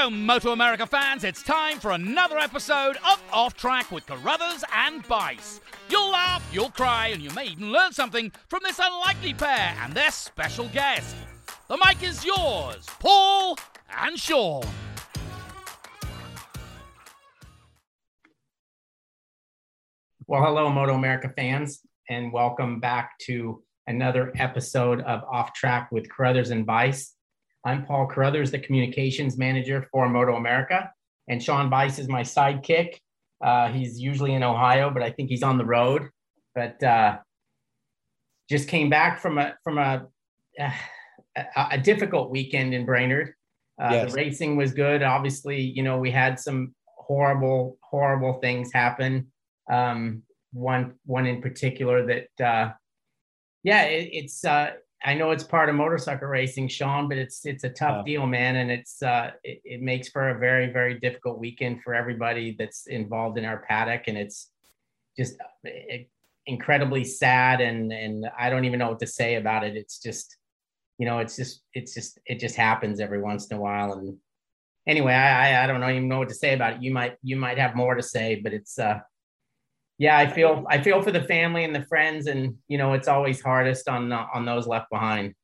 Hello, Moto America fans. It's time for another episode of Off Track with Carruthers and Bice. You'll laugh, you'll cry, and you may even learn something from this unlikely pair and their special guest. The mic is yours, Paul and Sean. Well, hello, Moto America fans, and welcome back to another episode of Off Track with Carruthers and Bice. I'm Paul Carruthers, the communications manager for Moto America, and Sean Bice is my sidekick. Uh, he's usually in Ohio, but I think he's on the road. But uh, just came back from a from a a, a difficult weekend in Brainerd. Uh, yes. The racing was good. Obviously, you know we had some horrible horrible things happen. Um, one one in particular that uh, yeah, it, it's uh, I know it's part of motorcycle racing, Sean, but it's it's a tough deal, man, and it's uh, it, it, makes for a very very difficult weekend for everybody that's involved in our paddock, and it's just uh, incredibly sad, and and I don't even know what to say about it. It's just, you know, it's just it's just it just happens every once in a while, and anyway, I I, I don't know even know what to say about it. You might you might have more to say, but it's uh yeah i feel i feel for the family and the friends and you know it's always hardest on on those left behind.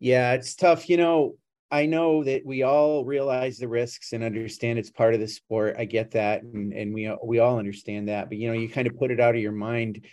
Yeah it's tough you know i know that we all realize the risks and understand it's part of the sport i get that and, and we we all understand that but you know you kind of put it out of your mind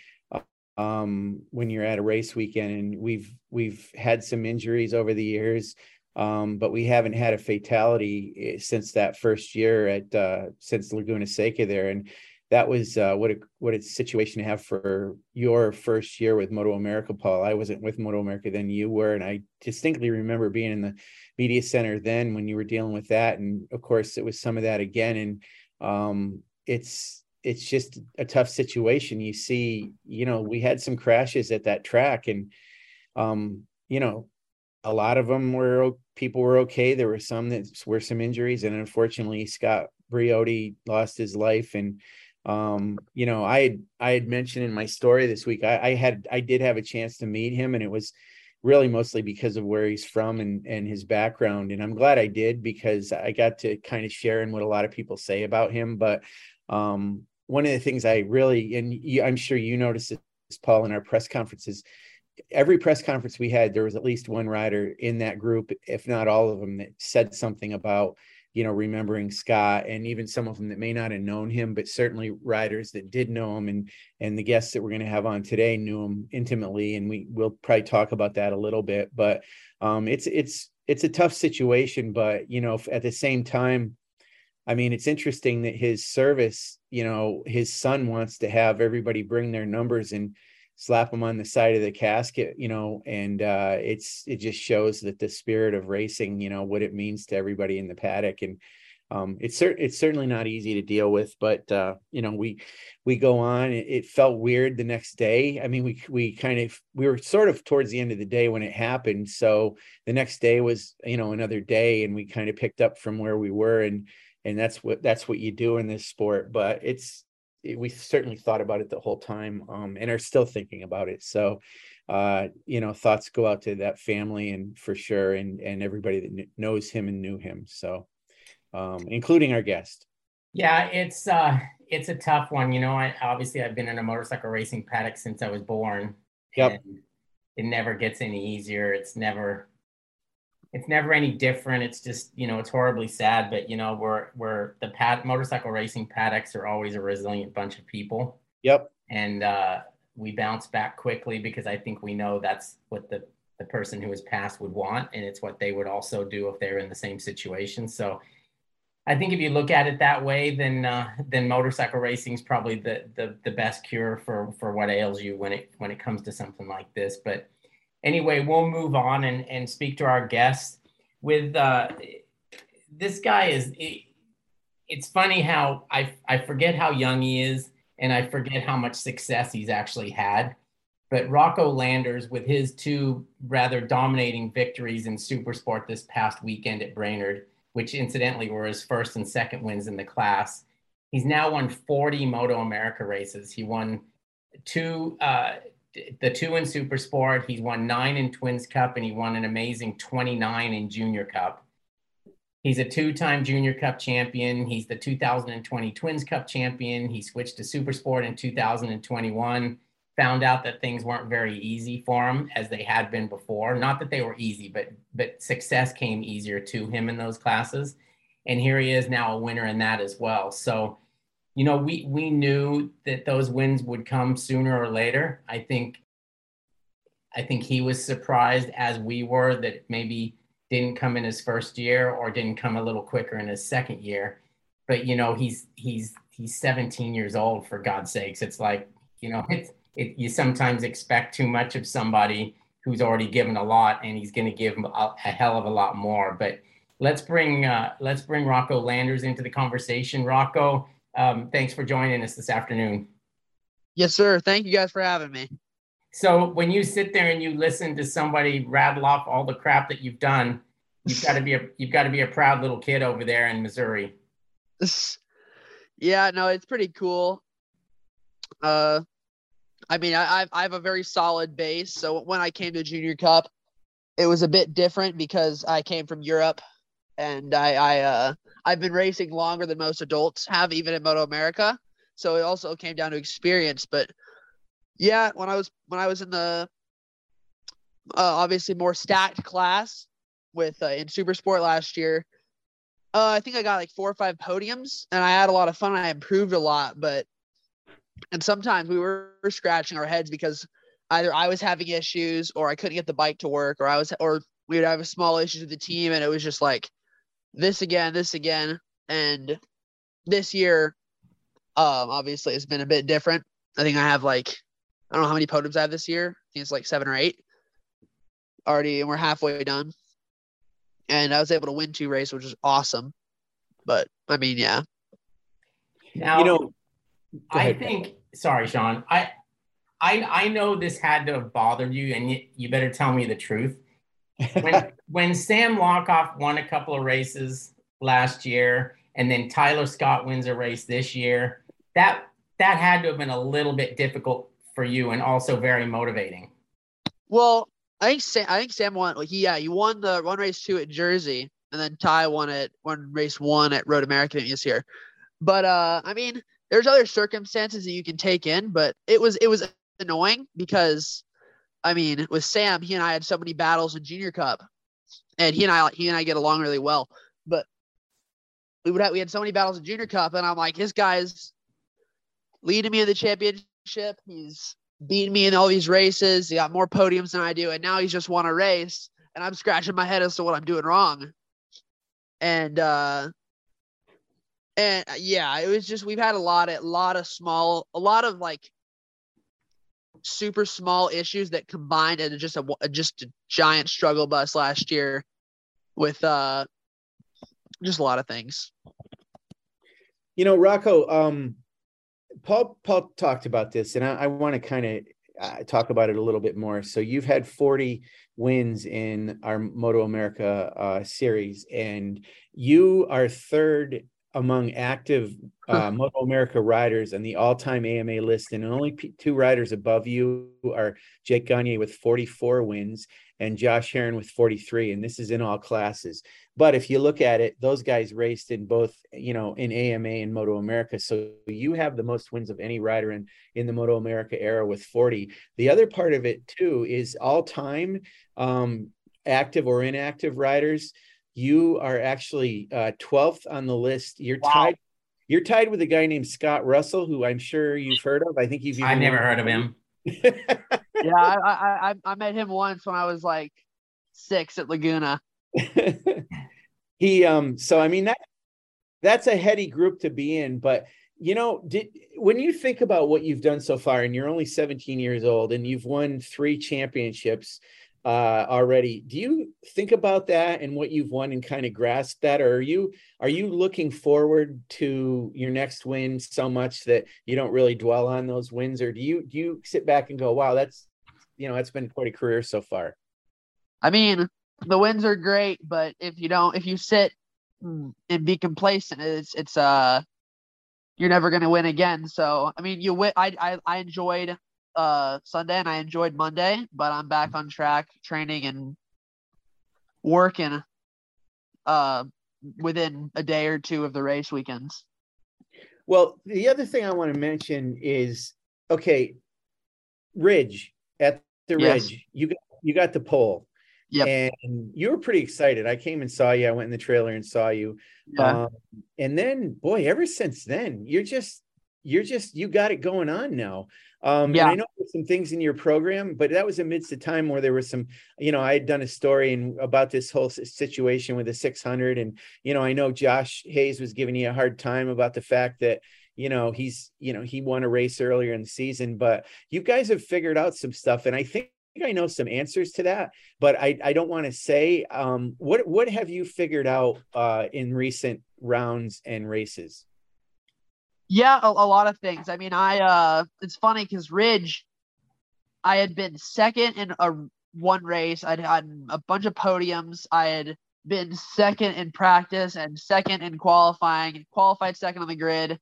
um, when you're at a race weekend and we've we've had some injuries over the years um, but we haven't had a fatality eh, since that first year at uh, since laguna seca there and that was uh, what a what a situation to have for your first year with Moto America, Paul. I wasn't with Moto America then; you were, and I distinctly remember being in the media center then when you were dealing with that. And of course, it was some of that again. And um, it's it's just a tough situation. You see, you know, we had some crashes at that track, and um, you know, a lot of them were people were okay. There were some that were some injuries, and unfortunately, Scott Briody lost his life and um you know i had i had mentioned in my story this week I, I, had i did have a chance to meet him and it was really mostly because of where he's from and and his background. And i'm glad i did because i got to kind of share in what a lot of people say about him. But um one of the things i really and you, i'm sure you noticed this paul in our press conferences every press conference we had there was at least one rider in that group if not all of them that said something about you know, remembering Scott and even some of them that may not have known him, but certainly writers that did know him and and the guests that we're going to have on today knew him intimately, and we will probably talk about that a little bit. But um, it's it's it's a tough situation, but you know, at the same time, I mean, it's interesting that his service, you know, his son wants to have everybody bring their numbers and slap them on the side of the casket you know and uh it's it just shows that the spirit of racing you know what it means to everybody in the paddock. And um it's cert- it's certainly not easy to deal with but uh you know we we go on. It, it felt weird the next day. I mean we we kind of we were sort of towards the end of the day when it happened. So the next day was you know another day and we kind of picked up from where we were. And and that's what that's what you do in this sport. But it's we certainly thought about it the whole time um, and are still thinking about it. So, uh, you know, thoughts go out to that family and for sure, and and everybody that knows him and knew him. So, um, including our guest. Yeah, it's uh, it's a tough one. You know, I obviously I've been in a motorcycle racing paddock since I was born. Yep. it never gets any easier. It's never it's never any different. It's just you know it's horribly sad, but you know we're we're the pad motorcycle racing paddocks are always a resilient bunch of people. Yep. And uh, we bounce back quickly because I think we know that's what the the person who has passed would want, and it's what they would also do if they're in the same situation. So. I think if you look at it that way, then uh, then motorcycle racing is probably the, the the best cure for for what ails you when it when it comes to something like this. But anyway, we'll move on and, and speak to our guest. With uh, this guy is, it, it's funny how I, I forget how young he is and I forget how much success he's actually had. But Rocco Landers, with his two rather dominating victories in Supersport this past weekend at Brainerd, which incidentally were his first and second wins in the class, he's now won 40 Moto America races. He won two uh, the two in Super Sport. He's won nine in Twins Cup and he won an amazing 29 in Junior Cup. He's a two-time Junior Cup champion. He's the 2020 Twins Cup champion. He switched to Super Sport in 2021. Found out that things weren't very easy for him as they had been before. Not that they were easy, but but success came easier to him in those classes. And here he is now a winner in that as well. So, you know, we we knew that those wins would come sooner or later. I think I think he was surprised as we were that maybe didn't come in his first year or didn't come a little quicker in his second year. But you know, he's he's he's 17 years old for God's sakes. It's like, you know, it's it, you sometimes expect too much of somebody who's already given a lot and he's going to give a, a, hell of a lot more. But let's bring uh, let's bring Rocco Landers into the conversation. Rocco, um, thanks for joining us this afternoon. Yes, sir. Thank you guys for having me. So when you sit there and you listen to somebody rattle off all the crap that you've done, you've got to be a you've got to be a proud little kid over there in Missouri. Yeah, no, it's pretty cool. Uh, I mean, I I have a very solid base. So when I came to Junior Cup, it was a bit different because I came from Europe, and I I uh I've been racing longer than most adults have, even in Moto America. So it also came down to experience, but yeah, when I was when I was in the uh, obviously more stacked class with uh, in super sport last year, uh, I think I got like four or five podiums, and I had a lot of fun. I improved a lot, but and sometimes we were scratching our heads because either I was having issues or I couldn't get the bike to work, or I was or we would have a small issues with the team, and it was just like this again, this again, and this year, um, obviously it's been a bit different. I think I have like I don't know how many podiums I have this year. I think it's like seven or eight already, and we're halfway done. And I was able to win two races, which is awesome. But I mean, yeah. Now, you know, I think. Sorry, Sean. I, I, I know this had to have bothered you, and you, you better tell me the truth. When when Sam Lochoff won a couple of races last year, and then Tyler Scott wins a race this year, that that had to have been a little bit difficult for you and also very motivating. Well, I think Sam, I think Sam won. He yeah, he won the one race two at Jersey, and then Ty won it one race one at Road America this year. But uh, I mean, there's other circumstances that you can take in, but it was it was annoying because, I mean, with Sam, he and I had so many battles in Junior Cup, and he and I he and I get along really well, but we would have we had so many battles in Junior Cup, and I'm like, this guy's leading me in the championship. He's beating me in all these races. He got more podiums than I do, and now he's just won a race, and I'm scratching my head as to what I'm doing wrong. And uh, and uh, yeah, it was just we've had a lot a lot of small, a lot of like super small issues that combined into just a just a giant struggle bus last year with uh just a lot of things. You know, Rocco, um, Paul Paul talked about this, and I, I want to kind of uh, talk about it a little bit more. So you've had 40 wins in our Moto America uh, series, and you are third among active uh, Moto America riders on the all-time AMA list, and only p- two riders above you are Jake Gagne with 44 wins and Josh Herrin with 43, and this is in all classes. But if you look at it, those guys raced in both, you know, in AMA and Moto America. So you have the most wins of any rider in in the Moto America era with 40. The other part of it too is all time um, active or inactive riders. You are actually uh, 12th on the list. You're wow. tied. You're tied with a guy named Scott Russell, who I'm sure you've heard of. I think you've. I never heard of him. yeah, I, I I met him once when I was like six at Laguna. he um so I mean that that's a heady group to be in, but you know, did when you think about what you've done so far, and you're only 17 years old, and you've won three championships uh, already, do you think about that and what you've won and kind of grasp that, or are you are you looking forward to your next win so much that you don't really dwell on those wins, or do you do you sit back and go, wow, that's you know, that's been quite a career so far? I mean, the wins are great, but if you don't, if you sit and be complacent, it's it's uh you're never gonna win again. So I mean, you win. I I, I enjoyed uh Sunday and I enjoyed Monday, but I'm back on track training and working uh within a day or two of the race weekends. Well, the other thing I want to mention is okay, Ridge at the Yes. Ridge, you got you got the pole. Yep. And you were pretty excited. I came and saw you. I went in the trailer and saw you. Yeah. Um, and then, boy, ever since then, you're just you're just you got it going on now. Um, Yeah. and I know there's some things in your program, but that was amidst a time where there was some, you know, I had done a story and about this whole situation with the 600, and you know, I know Josh Hayes was giving you a hard time about the fact that you know he's you know he won a race earlier in the season, but you guys have figured out some stuff, and I think. I know some answers to that, but I, I don't want to say um, what what have you figured out uh, in recent rounds and races? Yeah, a, a lot of things. I mean, I uh it's funny because Ridge, I had been second in a one race. I'd had a bunch of podiums. I had been second in practice and second in qualifying, qualified second on the grid.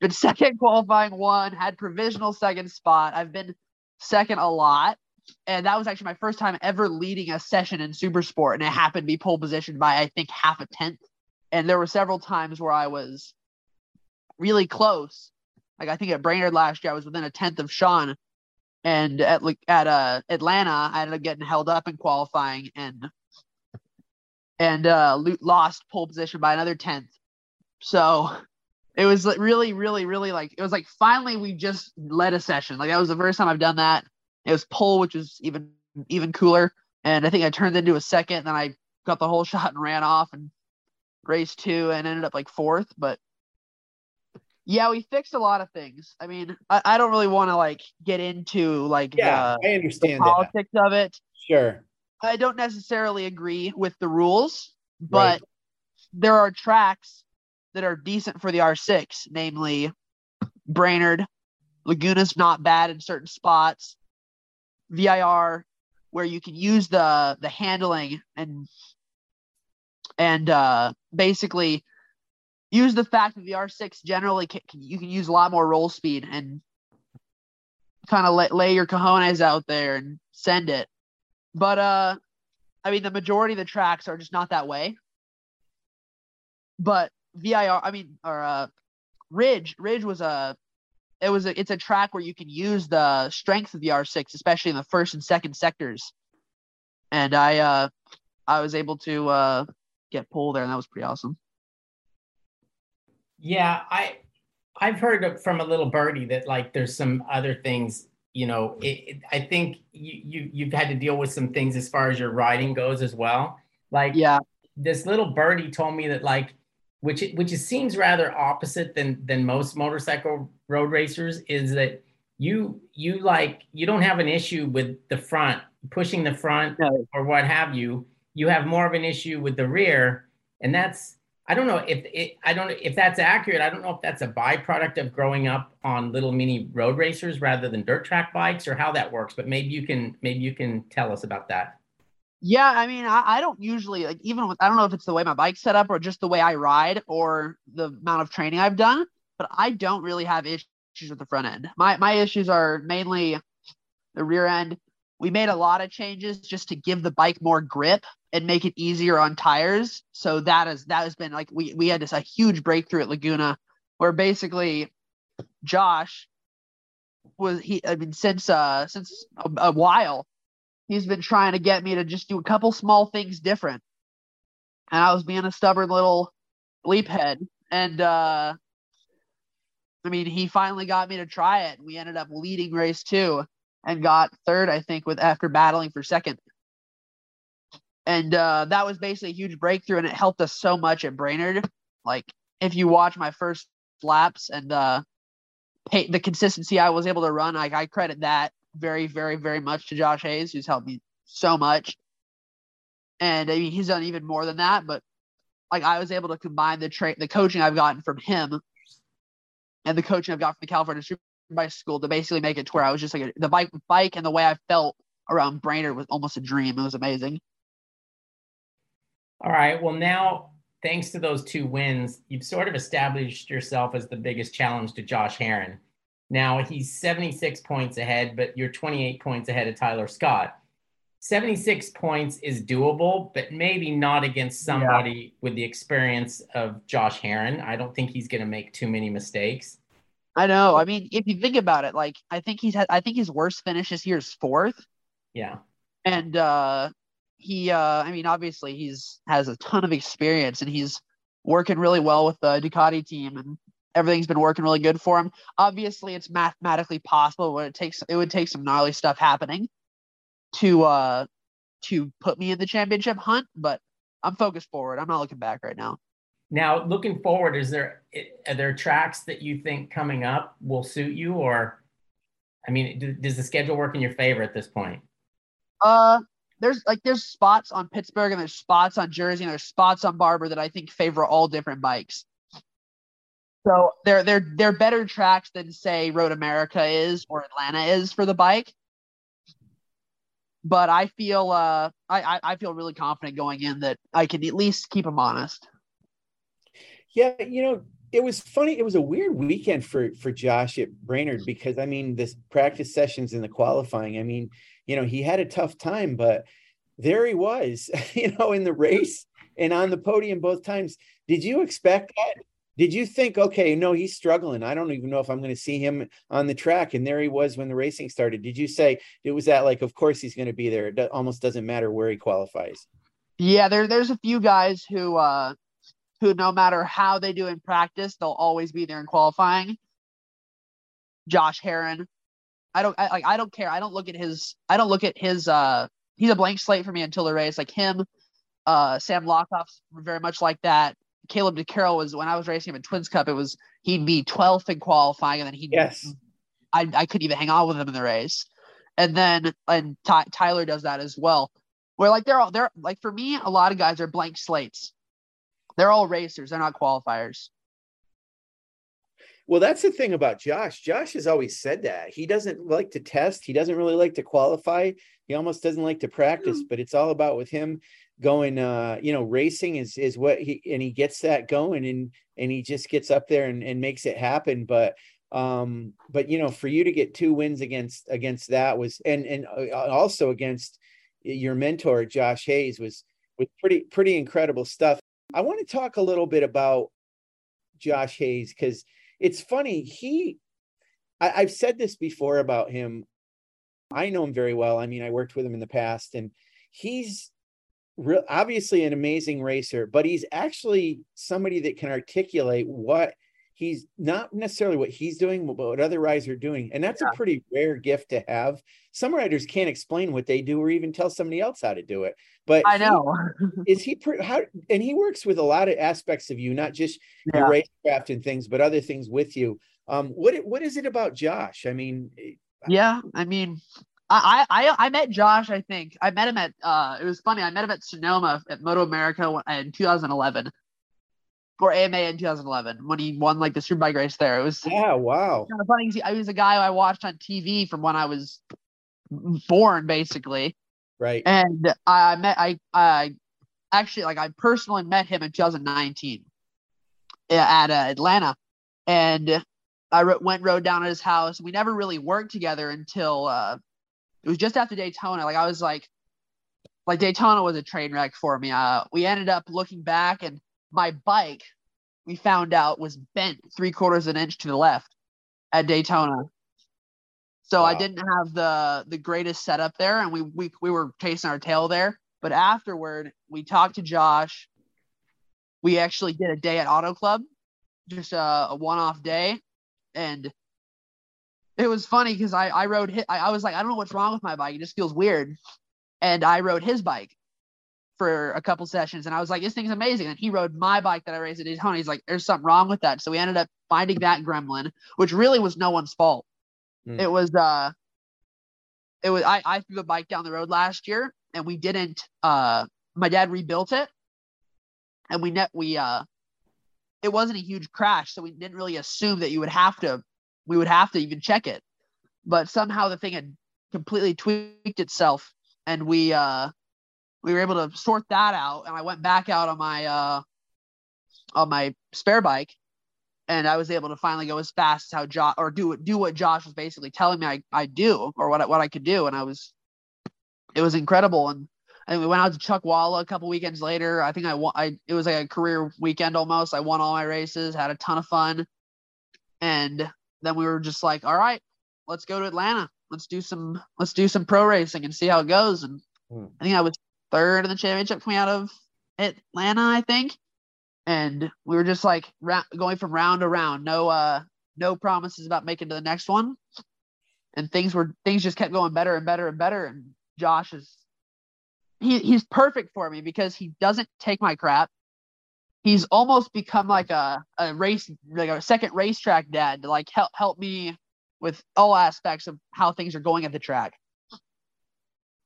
Been second qualifying one, had provisional second spot. I've been second a lot. And that was actually my first time ever leading a session in super sport. And it happened to be pole position by I think half a tenth. And there were several times where I was really close. Like I think at Brainerd last year, I was within a tenth of Sean, and at like at uh Atlanta, I ended up getting held up in qualifying and and uh lo- lost pole position by another tenth. So it was really, really, really like it was like finally we just led a session. Like that was the first time I've done that. It was pole, which was even even cooler. And I think I turned into a second, and then I got the whole shot and ran off and raced two and ended up like fourth. But yeah, we fixed a lot of things. I mean, I, I don't really want to like get into like Yeah, the, I the understand that. politics of it. Sure. I don't necessarily agree with the rules, Right. but there are tracks that are decent for the R6, namely Brainerd, Laguna's not bad in certain spots, VIR, where you can use the the handling and and uh, basically use the fact that the R6 generally can, you can use a lot more roll speed and kind of lay, lay your cojones out there and send it. But uh, I mean, the majority of the tracks are just not that way. But VIR, I mean, or uh, Ridge, Ridge was a, it was a, it's a track where you can use the strength of the R6, especially in the first and second sectors. And I, uh, I was able to uh, get pulled there, and that was pretty awesome. Yeah, I I've heard from a little birdie that like there's some other things. You know, it, it, I think you, you you've had to deal with some things as far as your riding goes as well. Like Yeah, this little birdie told me that like which which it seems rather opposite than than most motorcycle road racers is that you you like you don't have an issue with the front pushing the front No. or what have you you have more of an issue with the rear and that's i don't know if it i don't if that's accurate i don't know if that's a byproduct of growing up on little mini road racers rather than dirt track bikes or how that works but maybe you can maybe you can tell us about that Yeah, I mean, I, I don't usually like even with I don't know if it's the way my bike's set up or just the way I ride or the amount of training I've done, but I don't really have issues with the front end. My my issues are mainly the rear end. We made a lot of changes just to give the bike more grip and make it easier on tires. So that is that has been like we we had this a huge breakthrough at Laguna where basically Josh was he I mean since uh since a, a while he's been trying to get me to just do a couple small things different. And I was being a stubborn little bleep head. And uh I mean he finally got me to try it. and We ended up leading race two and got third, I think, with after battling for second. And uh that was basically a huge breakthrough and it helped us so much at Brainerd. Like if you watch my first laps and uh pay, the consistency I was able to run, like I credit that very, very, very much to Josh Hayes, who's helped me so much. And I mean, he's done even more than that. But like, I was able to combine the train, the coaching I've gotten from him, and the coaching I've got from the California Bike School to basically make it to where I was just like a, the bike, bike, and the way I felt around Brainerd was almost a dream. It was amazing. All right. Well, now, thanks to those two wins, you've sort of established yourself as the biggest challenge to Josh Herrin. Now, he's 76 points ahead, but you're 28 points ahead of Tyler Scott. 76 points is doable, but maybe not against somebody yeah. with the experience of Josh Herrin. I don't think he's going to make too many mistakes. I know. I mean, if you think about it, like I think he's had, I think his worst finish this year is fourth. Yeah. And uh he, uh I mean, obviously he's has a ton of experience and he's working really well with the Ducati team and everything's been working really good for him. Obviously, it's mathematically possible, but it takes it would take some gnarly stuff happening to uh to put me in the championship hunt, but I'm focused forward. I'm not looking back right now. Now, looking forward, is there are there tracks that you think coming up will suit you, or I mean, does the schedule work in your favor at this point? Uh, there's like there's spots on Pittsburgh and there's spots on Jersey and there's spots on Barber that I think favor all different bikes. So they're they're they're better tracks than say Road America is or Atlanta is for the bike but I feel uh, I, I feel really confident going in that I can at least keep them honest. Yeah, you know, it was funny. It was a weird weekend for for Josh at Brainerd because I mean, this practice sessions and the qualifying. I mean, you know, he had a tough time, but there he was, you know, in the race and on the podium both times. Did you expect that? did you think okay no he's struggling i don't even know if i'm going to see him on the track and there he was when the racing started did you say it was that like of course he's going to be there it almost doesn't matter where he qualifies yeah there, there's a few guys who uh who no matter how they do in practice they'll always be there in qualifying josh herrin i don't I, like i don't care i don't look at his i don't look at his uh he's a blank slate for me until the race like him uh sam lochoff's very much like that Caleb De Keller was when I was racing him in Twins Cup. It was he'd be 12th in qualifying, and then he yes, I I couldn't even hang on with him in the race. And then and Ty, Tyler does that as well. Where like they're all they're like for me, a lot of guys are blank slates. They're all racers. They're not qualifiers. Well, that's the thing about Josh. Josh has always said that he doesn't like to test. He doesn't really like to qualify. He almost doesn't like to practice. Mm. But it's all about with him going uh you know racing is is what he and he gets that going and and he just gets up there and, and makes it happen but um but you know for you to get two wins against against that was and and uh, also against your mentor Josh Hayes was was pretty pretty incredible stuff i want to talk a little bit about Josh Hayes because it's funny he I, i've said this before about him. I know him very well. I mean i worked with him in the past and he's real obviously an amazing racer, but he's actually somebody that can articulate what he's not necessarily what he's doing, but what other riders are doing. And that's yeah. a pretty rare gift to have. Some writers can't explain what they do or even tell somebody else how to do it. But I know. He, is he how and he works with a lot of aspects of you, not just yeah. your racecraft and things, but other things with you. Um, what what is it about Josh? I mean, eh, yeah, I mean, I, I I met Josh. I think I met him at. Uh, it was funny. I met him at Sonoma at Moto America in 2011, or AMA in 2011 when he won like the superbike race there. It was yeah, wow. Kind of funny. He, I was a guy I watched on TV from when I was born, basically. Right. And I met I I actually like I personally met him in 2019 at uh, Atlanta, and I went rode down at his house. We never really worked together until uh, it was just after Daytona. Like I was like, like Daytona was a train wreck for me. Uh, we ended up looking back, and my bike, we found out, was bent three quarters of an inch to the left at Daytona. So wow. I didn't have the the greatest setup there, and we we we were chasing our tail there. But afterward, we talked to Josh. We actually did a day at Auto Club, just a, a one off day, and it was funny because I I rode his, I, I was like I don't know what's wrong with my bike. It just feels weird, and I rode his bike for a couple sessions, and I was like this thing's amazing. And he rode my bike that I raced at Daytona. He's like there's something wrong with that. So we ended up finding that gremlin, which really was no one's fault. Mm. It was uh, it was I I threw the bike down the road last year, and we didn't uh my dad rebuilt it, and we net we uh it wasn't a huge crash, so we didn't really assume that you would have to we would have to even check it. But somehow the thing had completely tweaked itself, and we uh, we were able to sort that out. And I went back out on my uh, on my spare bike, and I was able to finally go as fast as how Josh or do do what Josh was basically telling me I I do or what what I could do, and I was it was incredible. And and we went out to Chuckwalla a couple weekends later. I think I won. I it was like a career weekend almost. I won all my races, had a ton of fun, and then we were just like, all right, let's go to Atlanta. Let's do some let's do some pro racing and see how it goes. And Hmm. I think I was third in the championship coming out of Atlanta, I think. And we were just like ra- going from round to round. No uh no promises about making to the next one. And things were things just kept going better and better and better. And Josh is he he's perfect for me because he doesn't take my crap. He's almost become like a, a race like a second racetrack dad to like help help me with all aspects of how things are going at the track.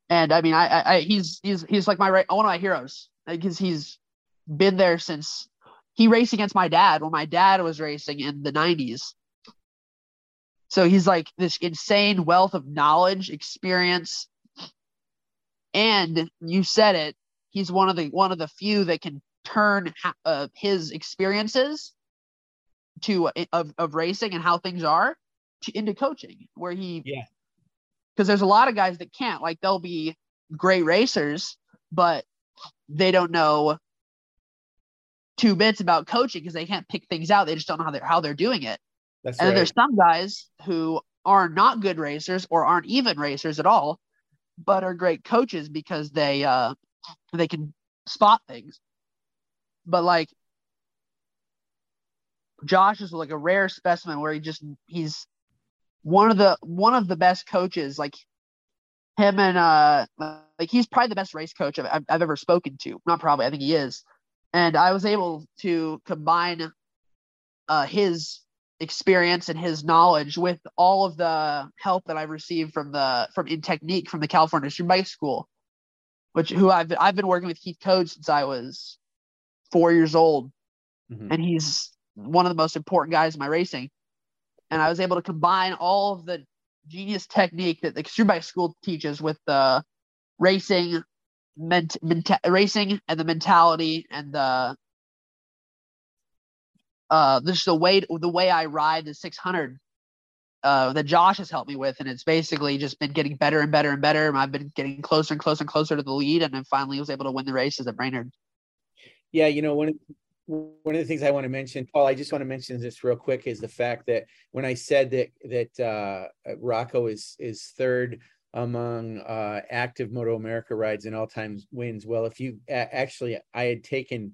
And I mean, I, I, I he's he's he's like my ra- one of my heroes because he's been there since he raced against my dad when my dad was racing in the 90s. So he's like this insane wealth of knowledge, experience, and you said it. He's one of the one of the few that can turn uh, his experiences to uh, of of racing and how things are to, into coaching, where he Yeah. Because there's a lot of guys that can't like they'll be great racers, but they don't know two bits about coaching because they can't pick things out. They just don't know how they're how they're doing it. That's And then right. there's some guys who are not good racers or aren't even racers at all, but are great coaches because they uh they can spot things. But like Josh is like a rare specimen where he just he's one of the one of the best coaches like him and uh like he's probably the best race coach I've, I've, ever spoken to. Not probably i think he is. And i was able to combine uh his experience and his knowledge with all of the help that i've received from the from in technique from the california superbike school which who i've i've been working with keith code since i was four years old. Mhm. and he's one of the most important guys in my racing and I was able to combine all of the genius technique that the Extreme School teaches with the racing, ment- racing, and the mentality and the uh, this the way the way I ride the 600 uh, that Josh has helped me with, and it's basically just been getting better and better and better. And I've been getting closer and closer and closer to the lead, and then finally was able to win the races at Brainerd. Yeah, you know, one one of the things I want to mention, Paul, I just want to mention this real quick is the fact that when I said that that uh, Rocco is is third among uh, active Moto America rides and all time wins. Well, if you actually, I had taken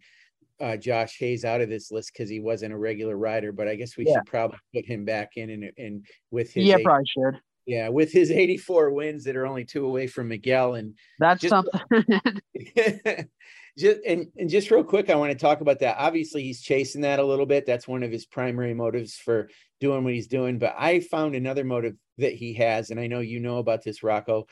uh, Josh Hayes out of this list because he wasn't a regular rider, but I guess we Yeah. should probably put him back in and, and with his yeah, probably should. yeah with his 84 wins that are only two away from Miguel and That's Just- something. just and, and just real quick, I want to talk about that. Obviously, he's chasing that a little bit. That's one of his primary motives for doing what he's doing. But I found another motive that he has, and I know you know about this, Rocco.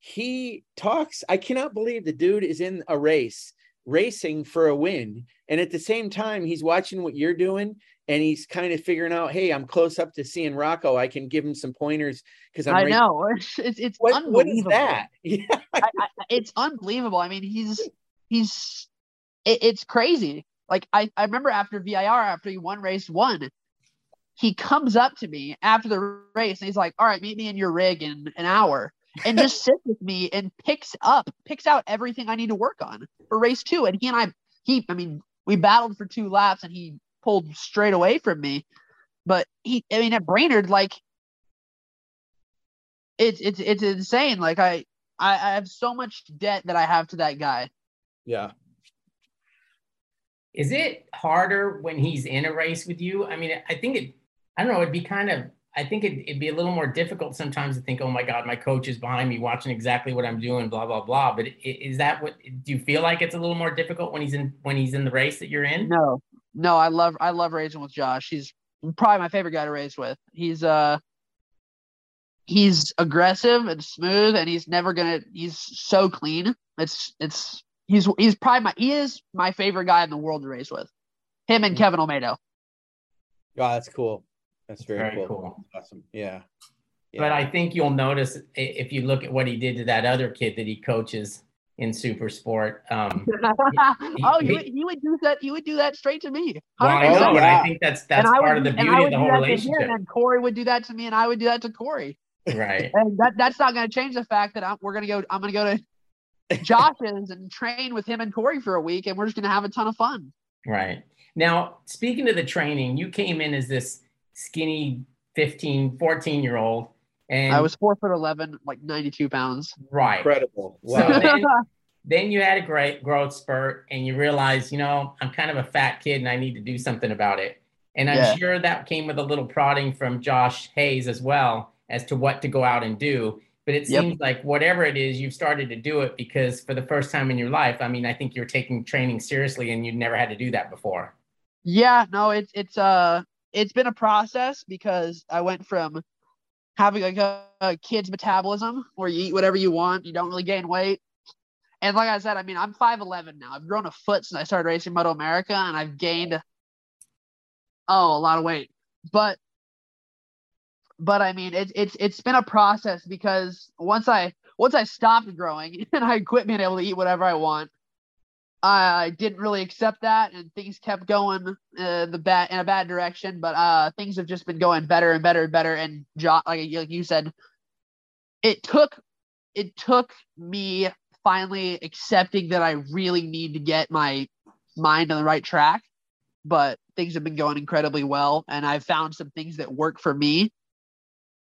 He talks. I cannot believe the dude is in a race, racing for a win, and at the same time, he's watching what you're doing, and he's kind of figuring out, hey, I'm close up to seeing Rocco. I can give him some pointers because I'm. Racing- know it's it's, it's What, unbelievable. what is that? Yeah. I, I, it's unbelievable. I mean, he's he's it, it's crazy. Like I, I remember after VIR, after he won race one, he comes up to me after the race and he's like, "All right, meet me in your rig in an hour," and just sits with me and picks up, picks out everything I need to work on for race two. And he and I, he, I mean, we battled for two laps and he pulled straight away from me. But he, I mean, at Brainerd, like it's it's it's insane. Like I, I, I have so much debt that I have to that guy. Yeah. Is it harder when he's in a race with you? I mean, I think it, I don't know, it'd be kind of, I think it, it'd be a little more difficult sometimes to think, oh my God, my coach is behind me watching exactly what I'm doing, blah, blah, blah. But is that what, do you feel like it's a little more difficult when he's in, when he's in the race that you're in? No, no, I love I love racing with Josh. He's probably my favorite guy to race with. He's uh he's aggressive and smooth and he's never gonna he's so clean. It's it's he's he's probably my he is my favorite guy in the world to race with. Him and Mm. Kevin Olmedo. Oh, that's cool. That's very, Very cool. cool. Awesome. Yeah. But I think you'll notice if you look at what he did to that other kid that he coaches in super sport. Um, oh, he, he- would, he would do that. He would do that straight to me. well, I know, but yeah. I think that's that's and part would of the beauty of the do whole that to him, relationship. and Corey would do that to me, and I would do that to Corey. Right. and that that's not going to change the fact that I'm, we're going to go. I'm going to go to Josh's and train with him and Corey for a week, and we're just going to have a ton of fun. Right. Now, speaking of the training, you came in as this skinny 15, 14 year old. And I was four foot eleven, like ninety two pounds. right. Incredible. So then, then you had a great growth spurt and you realized, you know, I'm kind of a fat kid and I need to do something about it. And I'm Yeah. sure that came with a little prodding from Josh Hayes as well as to what to go out and do. But it Yep. seems like whatever it is, you've started to do it because for the first time in your life, I mean, I think you're taking training seriously and you've never had to do that before. Yeah, no, it's it's uh it's been a process because I went from having like a, a kid's metabolism where you eat whatever you want, you don't really gain weight. And like I said, I mean, I'm 5'11 now. I've grown a foot since I started racing Moto America and I've gained oh, a lot of weight. But but I mean, it's it's it's been a process because once I once I stopped growing and I quit being able to eat whatever I want, I didn't really accept that, and things kept going uh, the bad in a bad direction. But uh, things have just been going better and better and better. And jo- like, like you said, it took it took me finally accepting that I really need to get my mind on the right track. But things have been going incredibly well, and I've found some things that work for me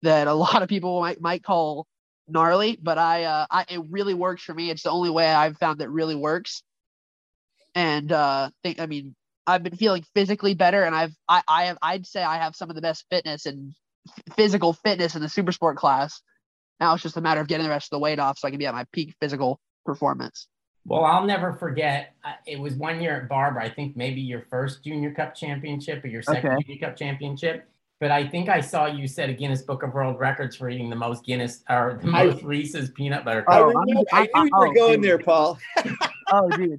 that a lot of people might might call gnarly, but I, uh, I it really works for me. It's the only way I've found that really works. And uh, think I mean I've been feeling physically better, and I've I I have I'd say I have some of the best fitness and physical fitness in the super sport class. Now it's just a matter of getting the rest of the weight off so I can be at my peak physical performance. Well, I'll never forget. It was one year at Barber. I think maybe your first Junior Cup championship or your second Okay. Junior Cup championship. But I think I saw you set a Guinness Book of World Records for eating the most Guinness or the I- most Reese's peanut butter I, Oh, cup. I'm- I I- knew you were oh, going dude. there, Paul. Oh, dude,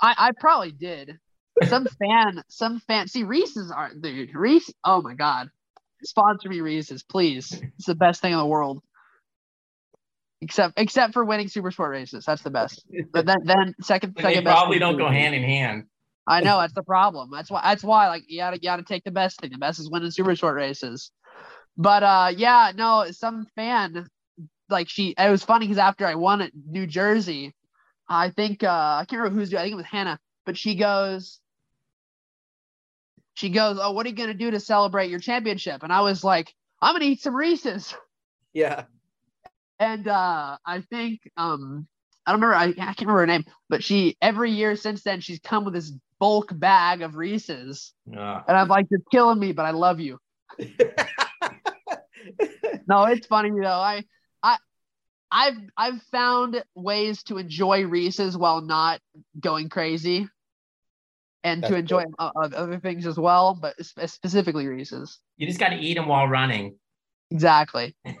I I probably did. Some fan, some fan. See, Reese's aren't, dude. Reese. Oh my god, sponsor me, Reese's, please. It's the best thing in the world. Except, except for winning super sport races, that's the best. But then, then second, second they best probably don't to go hand in hand. I know that's the problem. That's why. That's why. Like you gotta, you gotta take the best thing. The best is winning super short races. But uh, yeah, no. Some fan, like she. It was funny because after I won at New Jersey, I think uh, I can't remember who's. I think it was Hannah. But she goes. She goes, oh, what are you gonna do to celebrate your championship? And I was like, I'm gonna eat some Reese's. Yeah. And uh, I think um, I don't remember. I, I can't remember her name, but she every year since then she's come with this bulk bag of Reese's, Uh, and I'm like, you're killing me, but I love you. No, it's funny though. I I I've I've found ways to enjoy Reese's while not going crazy, and to enjoy o- other things as well, but specifically Reese's. you just got to eat them while running. Exactly. no,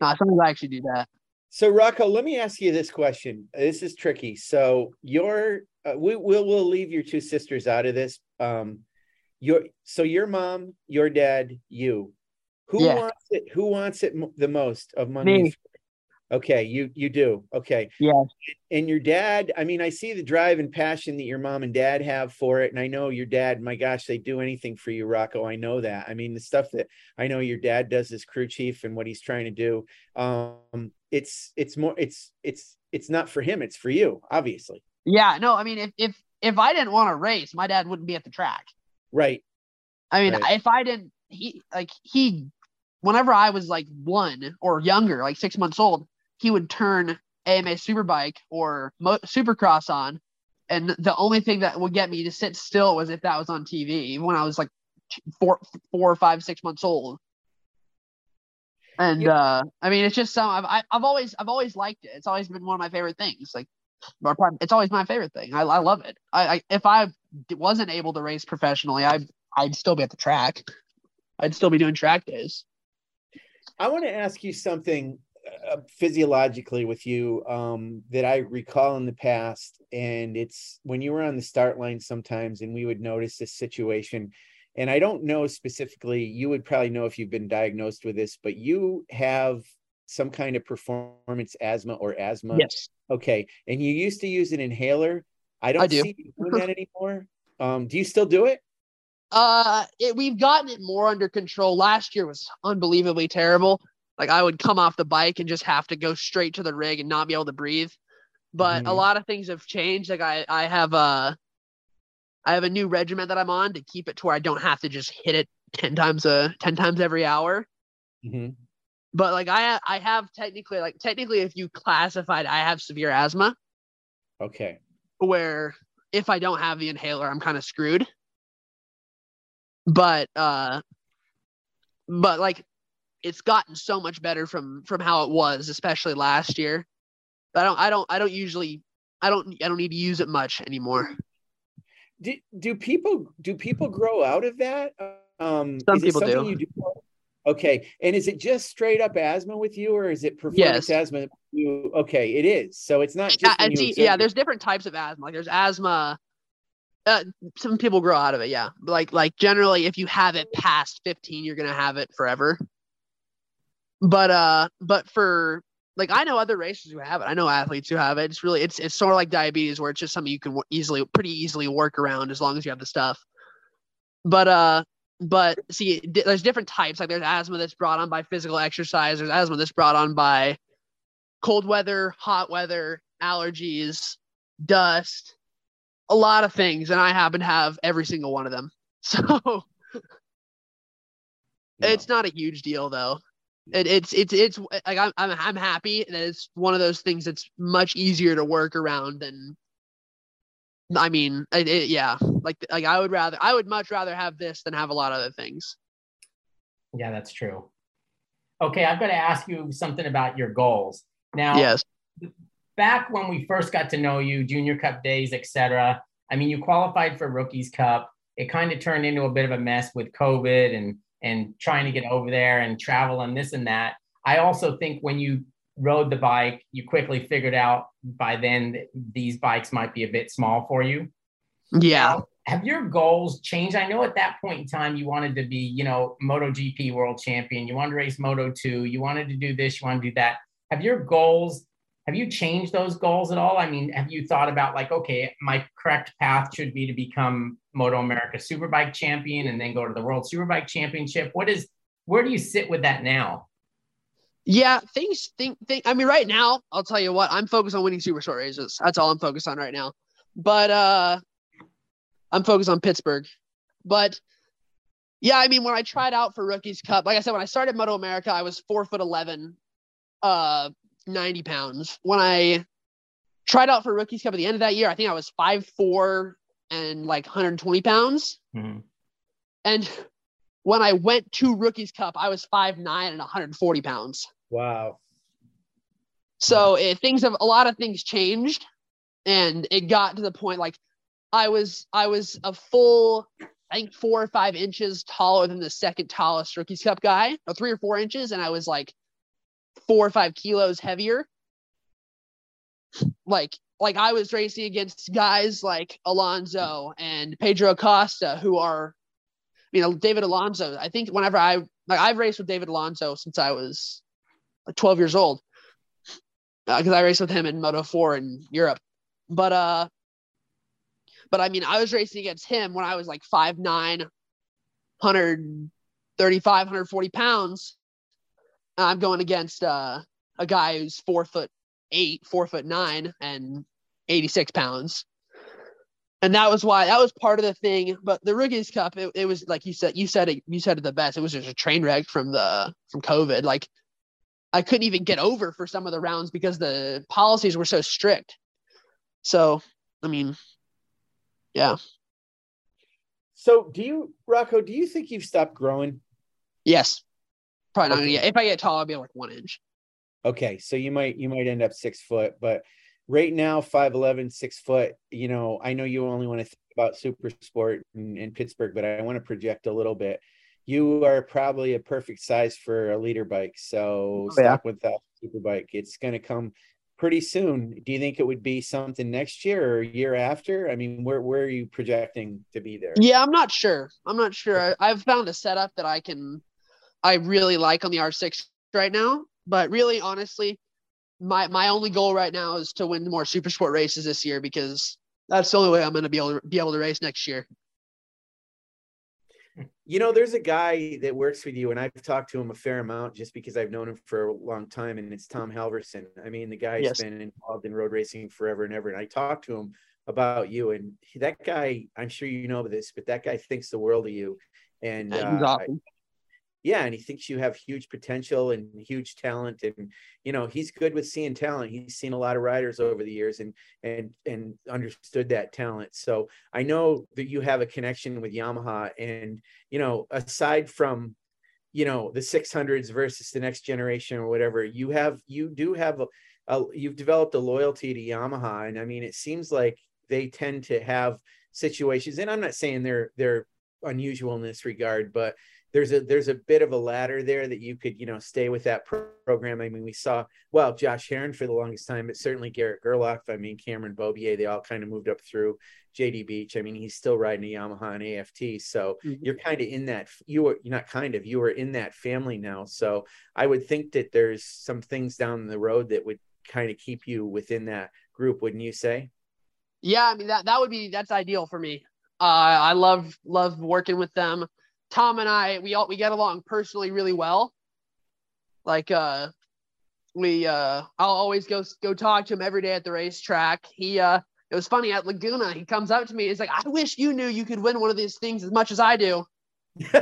sometimes people actually do that. So Rocco, let me ask you this question. This is tricky. So your uh, we will we'll leave your two sisters out of this. Um your so your mom, your dad, you. Who Yeah. wants it who wants it the most of money? Me. Okay, you you do. Okay. Yeah. And your dad, I mean, I see the drive and passion that your mom and dad have for it. And I know your dad, my gosh, they do anything for you, Rocco. I know that. I mean, the stuff that I know your dad does as crew chief and what he's trying to do. Um, it's it's more it's it's it's not for him, it's for you, obviously. Yeah, no, I mean, if if if I didn't want to race, my dad wouldn't be at the track. Right. I mean, Right. if I didn't, he like he, whenever I was like one or younger, like six months old, he would turn AMA Superbike or Mo- Supercross on, and the only thing that would get me to sit still was if that was on TV. When I was like four, four or five, six months old. And uh, I mean, it's just some. I've I- I've always I've always liked it. It's always been one of my favorite things. Like, it's always my favorite thing. I, I love it. I, I if I wasn't able to race professionally, I I'd still be at the track. I'd still be doing track days. I want to ask you something uh, physiologically with you um, that I recall in the past, and it's when you were on the start line sometimes, and we would notice this situation. And I don't know specifically, you would probably know if you've been diagnosed with this, but you have some kind of performance asthma or asthma. Yes. Okay. And you used to use an inhaler. I don't do. see you doing that anymore. Um, do you still do it? Uh, it, we've gotten it more under control. Last year was unbelievably terrible. Like I would come off the bike and just have to go straight to the rig and not be able to breathe. But a Mhm. lot of things have changed. Like I, I have a, I have a new regiment that I'm on to keep it to where I don't have to just hit it ten times a ten times every hour. Mhm. But like I, I have technically like technically if you classified, I have severe asthma Okay. where if I don't have the inhaler, I'm kind of screwed. But uh but like it's gotten so much better from from how it was, especially last year. But I don't I don't I don't usually I don't I don't need to use it much anymore. Do, do people do people grow out of that? Um, Some people do. Do. Okay, and is it just straight up asthma with you, or is it performance Yes. asthma? You okay? It is. So it's not just when and you see, exert yeah, there's different types of asthma. Like there's asthma. Uh, some people grow out of it, yeah. Like like generally, if you have it past 15, you're gonna have it forever. But uh, but for like I know other races who have it. I know athletes who have it. It's really it's it's sort of like diabetes, where it's just something you can easily, pretty easily work around as long as you have the stuff. But uh, but see, di- there's different types. Like there's asthma that's brought on by physical exercise. There's asthma that's brought on by cold weather, hot weather, allergies, dust, a lot of things, and I happen to have every single one of them. So No. it's not a huge deal though. It, it's it's it's like I'm, I'm I'm happy that it's one of those things that's much easier to work around than. I mean, it, it, yeah, like like I would rather I would much rather have this than have a lot of other things. Yeah, that's true. Okay, I've got to ask you something about your goals. Now, Yes. back when we first got to know you, Junior Cup days, etc. I mean, you qualified for Rookies Cup. It kind of turned into a bit of a mess with COVID and and trying to get over there and travel and this and that. I also think when you rode the bike, you quickly figured out by then that these bikes might be a bit small for you. Yeah. Now, have your goals changed? I know at that point in time you wanted to be, you know, MotoGP world champion. You wanted to race Moto 2. You wanted to do this, you want to do that. Have your goals, have you changed those goals at all? I mean, have you thought about like, okay, my correct path should be to become Moto America Superbike champion and then go to the World Superbike Championship? What is where do you sit with that now? Yeah, things think think I mean right now, I'll tell you what, I'm focused on winning super short races. That's all I'm focused on right now. But uh I'm focused on Pittsburgh. But yeah, I mean when I tried out for Rookies Cup, like I said, when I started Moto America, I was four foot eleven, uh 90 pounds. When I tried out for Rookies Cup at the end of that year, I think I was five four and like 120 pounds. Mhm. And when I went to Rookies Cup, I was five nine and 140 pounds. wow. So it, things have a lot of things changed, and it got to the point like I was I was a full I think four or five inches taller than the second tallest rookies cup guy, or three or four inches, and I was like four or five kilos heavier. Like like I was racing against guys like Alonso and Pedro Acosta, who are, you know, David Alonso. I think whenever I like I've raced with David Alonso since I was like 12 years old because I raced with him in Moto 4 in Europe. But uh but I mean I was racing against him when I was like 5'9, 135, 140 pounds. And I'm going against uh a guy who's four foot eight, four foot nine, and 86 pounds. And that was why that was part of the thing. But the Rookies Cup, it, it was like you said, you said it, you said it the best. It was just a train wreck from the from COVID. Like I couldn't even get over for some of the rounds because the policies were so strict. So, I mean, yeah, So do you, Rocco? Do you think you've stopped growing? yes, probably not gonna get. If I get tall, I'll be like one inch. Okay, so you might you might end up six foot, but right now 5'11, six foot. You know, I know you only want to think about super sport in, in Pittsburgh, but I want to project a little bit. You are probably a perfect size for a liter bike. So Oh, yeah. stock with that super bike. It's going to come pretty soon. Do you think it would be something next year or year after? I mean, where where are you projecting to be there? Yeah, I'm not sure. I'm not sure. I, I've found a setup that I can, I really like on the R6 right now. But really, honestly, my my only goal right now is to win more super sport races this year because that's the only way I'm going to be able to be able to race next year. You know, there's a guy that works with you, and I've talked to him a fair amount just because I've known him for a long time, and it's Tom Halverson. I mean, the guy's Yes. been involved in road racing forever and ever. And I talked to him about you, and that guy, I'm sure you know this, but that guy thinks the world of you. And He's uh, awesome. Yeah, and he thinks you have huge potential and huge talent, and you know he's good with seeing talent. He's seen a lot of riders over the years, and and and understood that talent. So I know that you have a connection with Yamaha, and you know aside from you know the 600s versus the next generation or whatever, you have you do have a, a you've developed a loyalty to Yamaha, and I mean it seems like they tend to have situations, and I'm not saying they're they're unusual in this regard, but there's a there's a bit of a ladder there that you could you know stay with that pro- program. I mean, we saw well Josh Herrin for the longest time, but certainly Garrett Gerloff. I mean, Cameron Beaubier. They all kind of moved up through JD Beach. I mean, he's still riding a Yamaha and AFT. So Mhm. you're kind of in that. You were you're not kind of you were in that family now. So I would think that there's some things down the road that would kind of keep you within that group. Wouldn't you say? Yeah, I mean that that would be that's ideal for me. Uh, I love love working with them. Tom and I we all we get along personally really well. Like uh we uh I'll always go go talk to him every day at the racetrack. He uh it was funny at Laguna, he comes up to me, he's like, I wish you knew you could win one of these things as much as I do.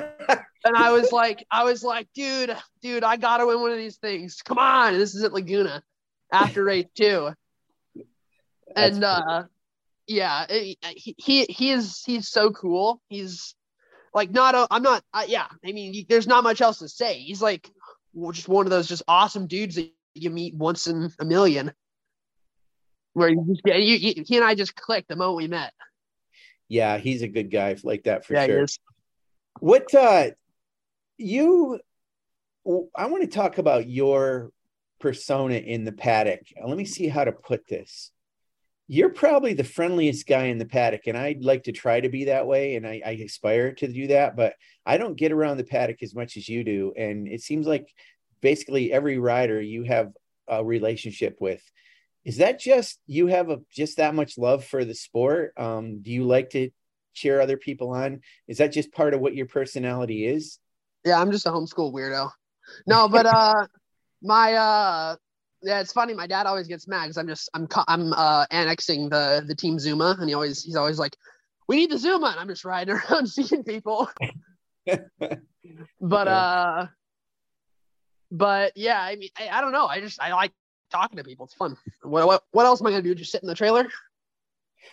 And I was like, I was like, dude, dude, I gotta win one of these things. Come on. This is at Laguna after race two. That's And uh yeah, it- he, he he is he's so cool. He's like not a I'm not uh, yeah, I mean you, there's not much else to say. He's like just one of those just awesome dudes that you meet once in a million. Where you just get you, you, he and I just clicked the moment we met. yeah, he's a good guy like that for yeah, sure. What uh you I want to talk about your persona in the paddock. Let me see how to put this. You're probably the friendliest guy in the paddock, and I'd like to try to be that way, and I, I aspire to do that, but I don't get around the paddock as much as you do. And it seems like basically every rider you have a relationship with. Is that just you have a just that much love for the sport? Um, do you like to cheer other people on? Is that just part of what your personality is? Yeah, I'm just a homeschool weirdo. No, but uh, my uh, yeah, it's funny. My dad always gets mad because I'm just I'm I'm uh annexing the the team Zuma, and he always he's always like, "We need the Zuma," and I'm just riding around seeing people. But Yeah. uh, but yeah, I mean, I, I don't know. I just I like talking to people. It's fun. What what what else am I gonna do? Just sit in the trailer?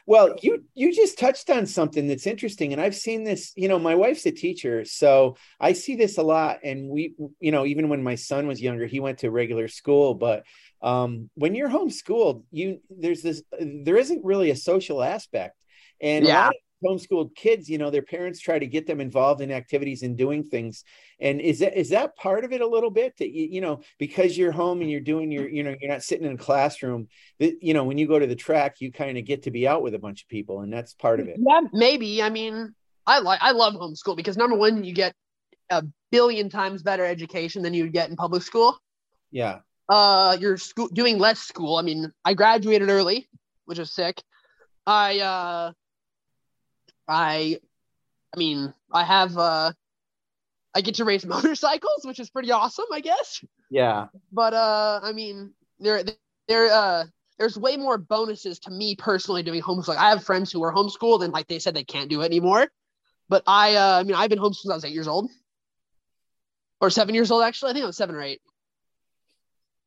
Well, you you just touched on something that's interesting, and I've seen this. You know, my wife's a teacher, so I see this a lot. And we, you know, even when my son was younger, he went to regular school. But um, when you're homeschooled, you there's this there isn't really a social aspect, and a Yeah. lot of homeschooled kids, you know, their parents try to get them involved in activities and doing things. And is that is that part of it a little bit that you, you know because you're home and you're doing your you know you're not sitting in a classroom that you know when you go to the track you kind of get to be out with a bunch of people and that's part of it Yeah, maybe. I mean, I like I love homeschool because number one, you get a billion times better education than you'd get in public school. yeah uh you're school doing less school i mean i graduated early which is sick i uh i i mean i have uh i get to race motorcycles which is pretty awesome i guess. Yeah. But uh i mean there there uh there's way more bonuses to me personally doing homeschool i have friends who are homeschooled and like they said they can't do it anymore. But i uh i mean i've been homeschooled since i was eight years old. Or seven years old actually. I think i was seven or eight.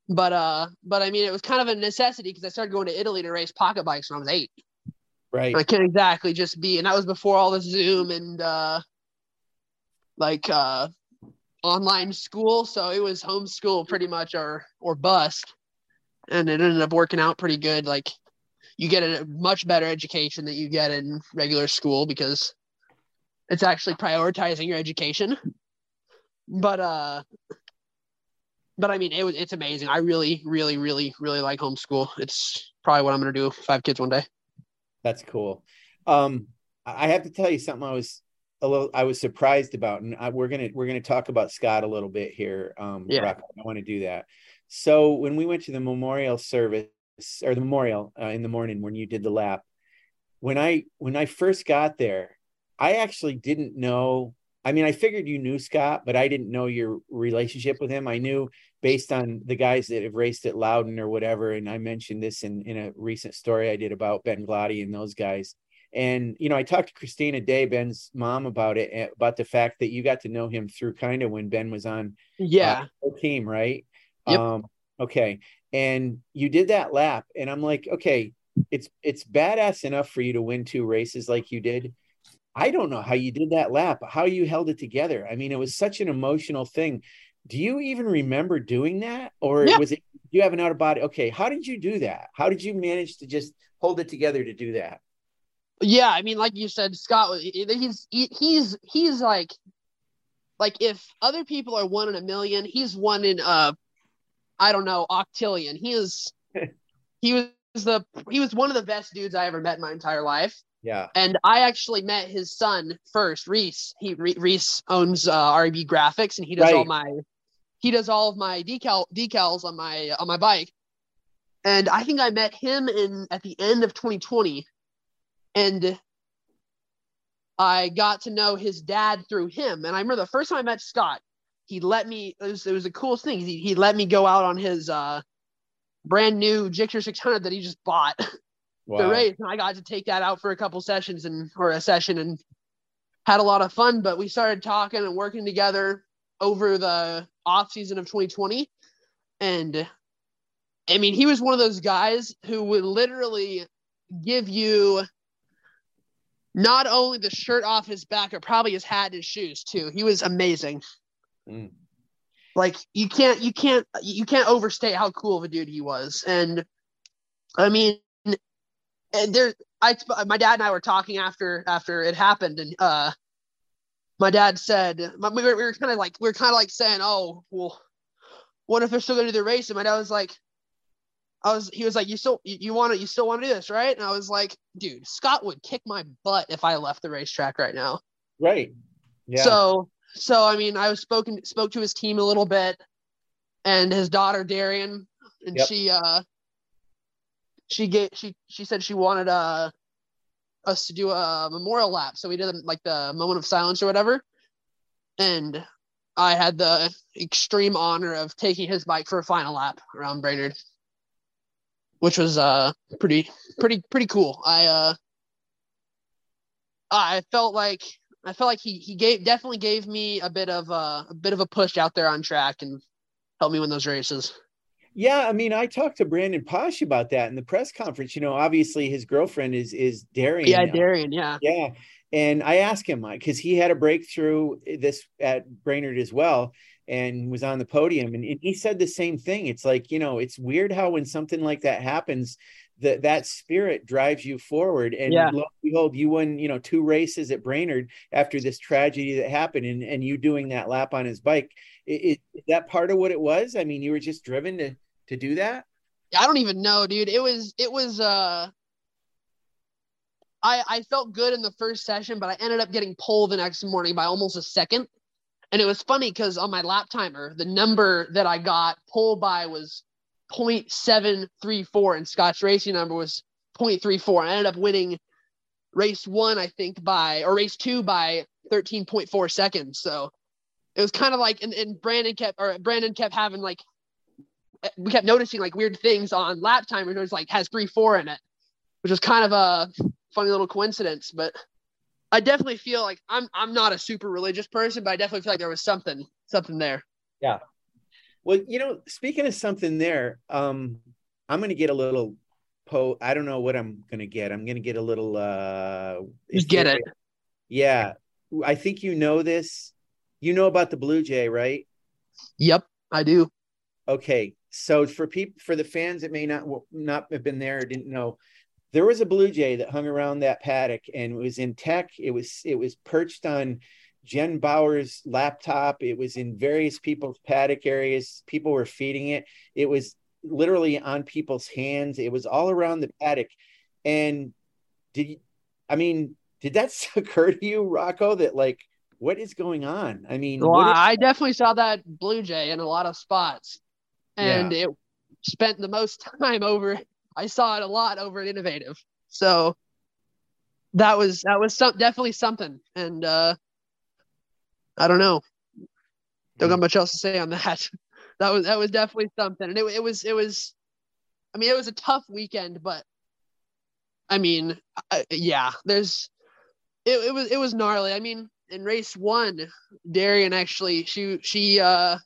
But uh but i mean it was kind of a necessity because i started going to italy to race pocket bikes when i was eight right I can't exactly just be, and that was before all the Zoom and uh, like uh, online school. So it was homeschool pretty much or or bust, and it ended up working out pretty good. Like you get a much better education that you get in regular school because it's actually prioritizing your education. But uh, but I mean, it was it's amazing. I really, really, really, really like homeschool. It's probably what I'm gonna do have kids one day. That's cool um i have to tell you something i was a little i was surprised about and I, we're gonna we're gonna talk about scott a little bit here um Yeah. Rock, i want to do that so when we went to the memorial service or the memorial uh, in the morning when you did the lap when i when i first got there i actually didn't know I mean, I figured you knew Scott, but I didn't know your relationship with him. I knew based on the guys that have raced at Loudon or whatever. And I mentioned this in, in a recent story I did about Ben Gloddy and those guys. And, you know, I talked to Christina Day, Ben's mom, about it, eh, about the fact that you got to know him through kind of when Ben was on yeah uh, team, right? Yep. Um, okay. And you did that lap. And I'm like, okay, it's it's badass enough for you to win two races like you did. I don't know how you did that lap, how you held it together. I mean, it was such an emotional thing. Do you even remember doing that? Or Yeah. was it you have an out of body? Okay, how did you do that? How did you manage to just hold it together to do that? Yeah, I mean, like you said, Scott, he's he's he's like, like if other people are one in a million, he's one in uh, I don't know, octillion. He is, he was the he was one of the best dudes I ever met in my entire life. Yeah. And I actually met his son first, Reese. He Reese owns uh, RB Graphics, and he does all my he does all of my decal decals on my on my bike. And I think I met him in at the end of 2020, and I got to know his dad through him. And I remember the first time I met Scott, he let me. It was, it was the coolest thing. He, he let me go out on his uh, brand new Gixxer 600 that he just bought wow. the race and I got to take that out for a couple sessions and or a session and had a lot of fun but we started talking and working together over the off season of 2020 and I mean he was one of those guys who would literally give you not only the shirt off his back but probably his hat and his shoes too. He was amazing. Mm. like you can't you can't you can't overstate how cool of a dude he was. And i mean and there i my dad and i were talking after after it happened. And uh my dad said my- we were, we were kind of like we were kind of like saying oh well what if they're still gonna do the race and my dad was like I was he was like, You still you, you want to you still want to do this, right? And I was like, dude, Scott would kick my butt if I left the racetrack right now. Right. Yeah. So so I mean, I was spoken spoke to his team a little bit, and his daughter Darian, and Yep. she uh she gave she she said she wanted uh us to do a memorial lap, so we did like the moment of silence or whatever, and I had the extreme honor of taking his bike for a final lap around Brainerd, which was uh pretty pretty pretty cool. I uh I felt like I felt like he he gave definitely gave me a bit of a, a bit of a push out there on track and helped me win those races. Yeah, I mean, I talked to Brandon Paasch about that in the press conference. You know, obviously his girlfriend is is Darian. Yeah, now. Darian. Yeah. Yeah. And I asked him because he had a breakthrough eh, this at Brainerd as well and was on the podium. And, and he said the same thing. It's like, you know, it's weird how when something like that happens, that that spirit drives you forward. And Yeah. lo and behold, you won, you know, two races at Brainerd after this tragedy that happened and, and you doing that lap on his bike. I- i- Is that part of what it was? I mean, you were just driven to to do that? I don't even know, dude. It was it was uh I I felt good in the first session, but I ended up getting pulled the next morning by almost a second. And it was funny because on my lap timer, the number that I got pulled by was 0.734 and Scott's racing number was 0.34. I ended up winning race one, I think, by or race two by 13.4 seconds. So it was kind of like and, and Brandon kept or Brandon kept having like we kept noticing like weird things on lap timers. It was like has three four in it, which was kind of a funny little coincidence. But I definitely feel like I'm I'm not a super religious person, but I definitely feel like there was something something there. Yeah. Well, you know, speaking of something there, um, I'm going to get a little po. I don't know what I'm going to get. I'm going to get a little. uh Just get it. Yeah, I think you know this. You know about the Blue Jay, right? Yep, I do. Okay, so for people, for the fans that may not not have been there or didn't know, there was a Blue Jay that hung around that paddock and it was in tech. It was it was perched on Jen Bauer's laptop. It was in various people's paddock areas. People were feeding it. It was literally on people's hands. It was all around the paddock. And did you, I mean, did that occur to you, Rocco, that like, what is going on? I mean, Well, is- I definitely saw that blue jay in a lot of spots, and it spent the most time over. I saw it a lot over at Innovative, so that was that was some definitely something. And uh, I don't know. Don't Hmm. got much else to say on that. That was that was definitely something, and it, it was it was. I mean, it was a tough weekend, but I mean, I, yeah, there's it, it was it was gnarly. I mean, in race one, Darian actually she she uh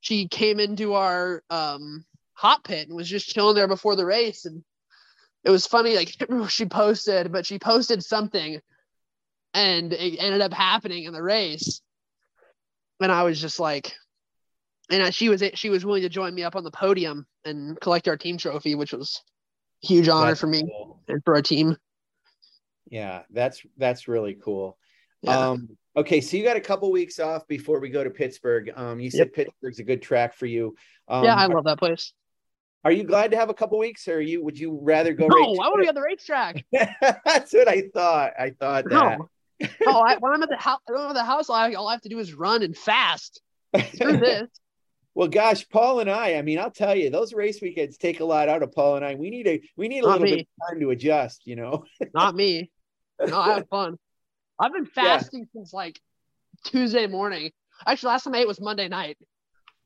she came into our um hot pit and was just chilling there before the race, and it was funny. Like I can't remember what she posted, but she posted something, and it ended up happening in the race, and I was just like. And I- she was she was willing to join me up on the podium and collect our team trophy, which was a huge honor That's for me cool. and for our team. Yeah, that's that's really cool. Yeah. Um, okay, so you got a couple weeks off before we go to Pittsburgh. Um, you said Pittsburgh's a good track for you. Um, yeah, I love that place. are you glad to have a couple weeks, or you would you rather go? No, right I want to be on the racetrack. That's what I thought. I thought that. No, no. I, when I'm at the house, when I'm at the house, all I, all I have to do is run and fast. Screw this. well, gosh, Paul and I. I mean, I'll tell you, those race weekends take a lot out of Paul and I. We need a we need a Not little me. bit of time to adjust. You know. Not me. No, I have fun. I've been Yeah. fasting since like Tuesday morning. Actually, last time I ate was Monday night.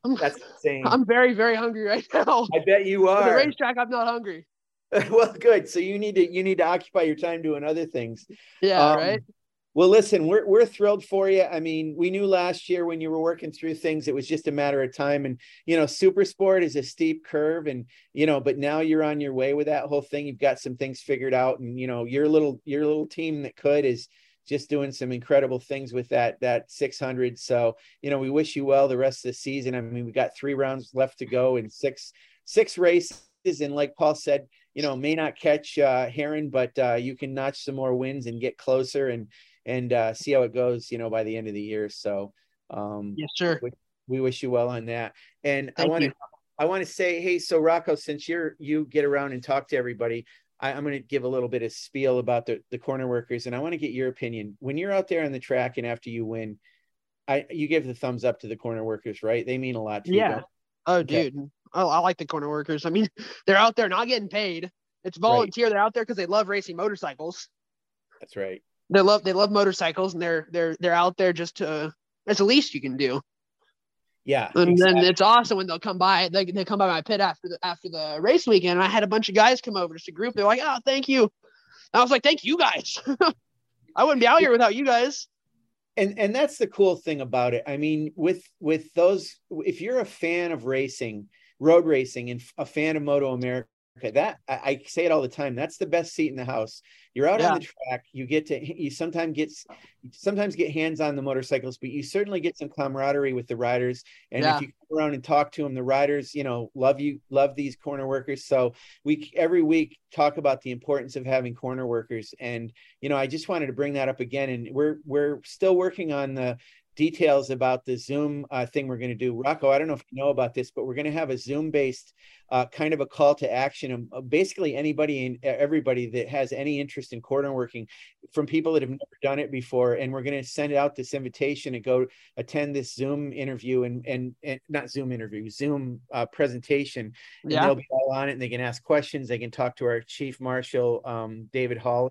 I'm, That's insane. I'm very, very hungry right now. I bet you are. At the racetrack, I'm not hungry. well, good. So you need to you need to occupy your time doing other things. Yeah, Um, right. Well, listen, we're we're thrilled for you. I mean, we knew last year when you were working through things, it was just a matter of time. And you know, super sport is a steep curve, and you know, but now you're on your way with that whole thing. You've got some things figured out, and you know, your little your little team that could is just doing some incredible things with that that 600. So you know, we wish you well the rest of the season. I mean, we got three rounds left to go and six six races, and like Paul said, you know, may not catch uh, Herrin, but uh, you can notch some more wins and get closer and and uh, see how it goes, you know, by the end of the year. So um, Yes, sir. we wish you well on that. And I want to. I want to say, hey, so Rocco, since you're you get around and talk to everybody, I, I'm going to give a little bit of spiel about the the corner workers, and I want to get your opinion. When you're out there on the track and after you win, I you give the thumbs up to the corner workers, right? They mean a lot to you. Yeah. don't Oh, Okay. dude. I, I like the corner workers. I mean, they're out there not getting paid. It's volunteer. They're out there because they love racing motorcycles. That's right. They love they love motorcycles, and they're they're they're out there just to. It's the least you can do. Yeah. And exactly. then it's awesome when they'll come by. They, they come by my pit after the after the race weekend. And I had a bunch of guys come over, just a group. They're like, "Oh, thank you." And I was like, "Thank you guys." I wouldn't be out here without you guys. and and that's the cool thing about it i mean with with those if you're a fan of racing road racing and a fan of moto america that I, I say it all the time that's the best seat in the house you're out Yeah. on the track you get to you sometimes get sometimes get hands on the motorcycles but you certainly get some camaraderie with the riders and Yeah. if you come around and talk to them the riders you know love you love these corner workers so we every week talk about the importance of having corner workers and you know, I just wanted to bring that up again, and we're we're still working on the details about the Zoom uh, thing we're going to do. Rocco, I don't know if you know about this, but we're going to have a Zoom based uh, kind of a call to action. Um, basically, anybody and everybody that has any interest in corner working, from people that have never done it before, and we're going to send out this invitation and go attend this Zoom interview and and, and not Zoom interview, Zoom uh, presentation and Yeah. they'll be all on it and they can ask questions they can talk to our chief marshal um, david hall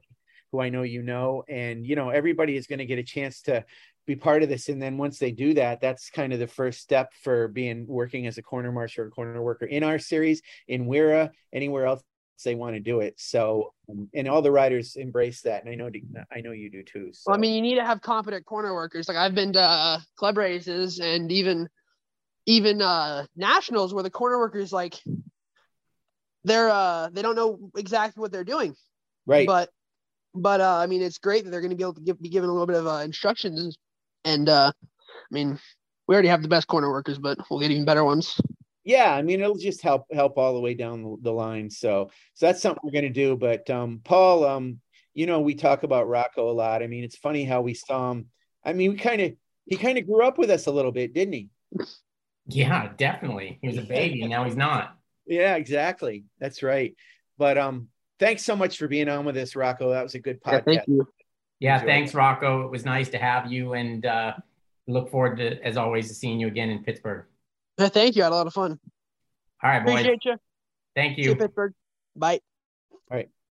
who i know you know and you know everybody is going to get a chance to be part of this and then once they do that that's kind of the first step for being working as a corner marshal or corner worker in our series in WERA anywhere else they want to do it so and all the riders embrace that and i know i know you do too so Well, I mean, you need to have competent corner workers. Like I've been to uh, club races and even even uh, nationals where the corner workers like they're uh they don't know exactly what they're doing. right But but uh, I mean, it's great that they're going to be able to give, be given a little bit of uh, instructions. And uh, I mean, we already have the best corner workers, but we'll get even better ones. yeah i mean it'll just help help all the way down the, the line. So so that's something we're going to do. But um paul um you know we talk about rocco a lot. I mean it's funny how we saw him. I mean we kind of he kind of grew up with us a little bit didn't he? Yeah, definitely. He was a baby, and now he's not. yeah exactly. That's right. But um thanks so much for being on with us rocco. That was a good Yeah, podcast. thank you. Yeah, Enjoy. thanks, Rocco. It was nice to have you, and uh, look forward to, as always, to seeing you again in Pittsburgh. Yeah, thank you. I had a lot of fun. All right, boys. Appreciate you. Thank See you, you. Pittsburgh. Bye. all right